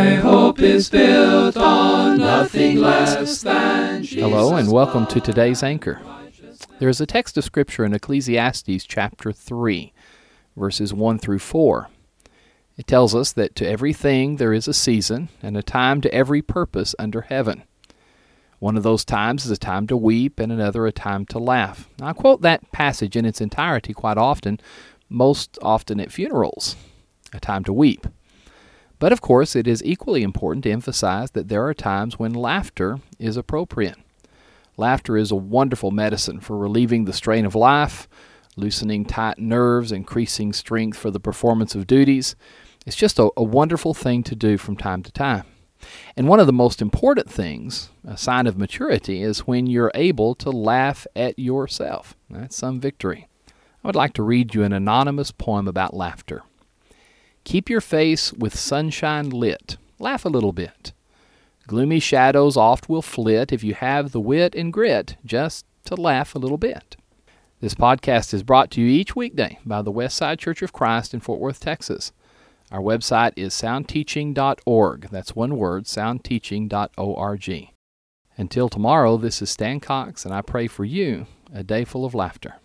My hope is built on nothing less than Jesus Hello, and welcome to today's Anchor. There is a text of Scripture in Ecclesiastes chapter 3, verses 1 through 4. It tells us that to everything there is a season, and a time to every purpose under heaven. One of those times is a time to weep, and another a time to laugh. Now, I quote that passage in its entirety quite often, most often at funerals. A time to weep. But of course, it is equally important to emphasize that there are times when laughter is appropriate. Laughter is a wonderful medicine for relieving the strain of life, loosening tight nerves, increasing strength for the performance of duties. It's just a, a wonderful thing to do from time to time. And one of the most important things, a sign of maturity, is when you're able to laugh at yourself. That's some victory. I would like to read you an anonymous poem about laughter. Keep your face with sunshine lit. Laugh a little bit. Gloomy shadows oft will flit if you have the wit and grit just to laugh a little bit. This podcast is brought to you each weekday by the Westside Church of Christ in Fort Worth, Texas. Our website is soundteaching.org. That's one word, soundteaching.org. Until tomorrow, this is Stan Cox, and I pray for you a day full of laughter.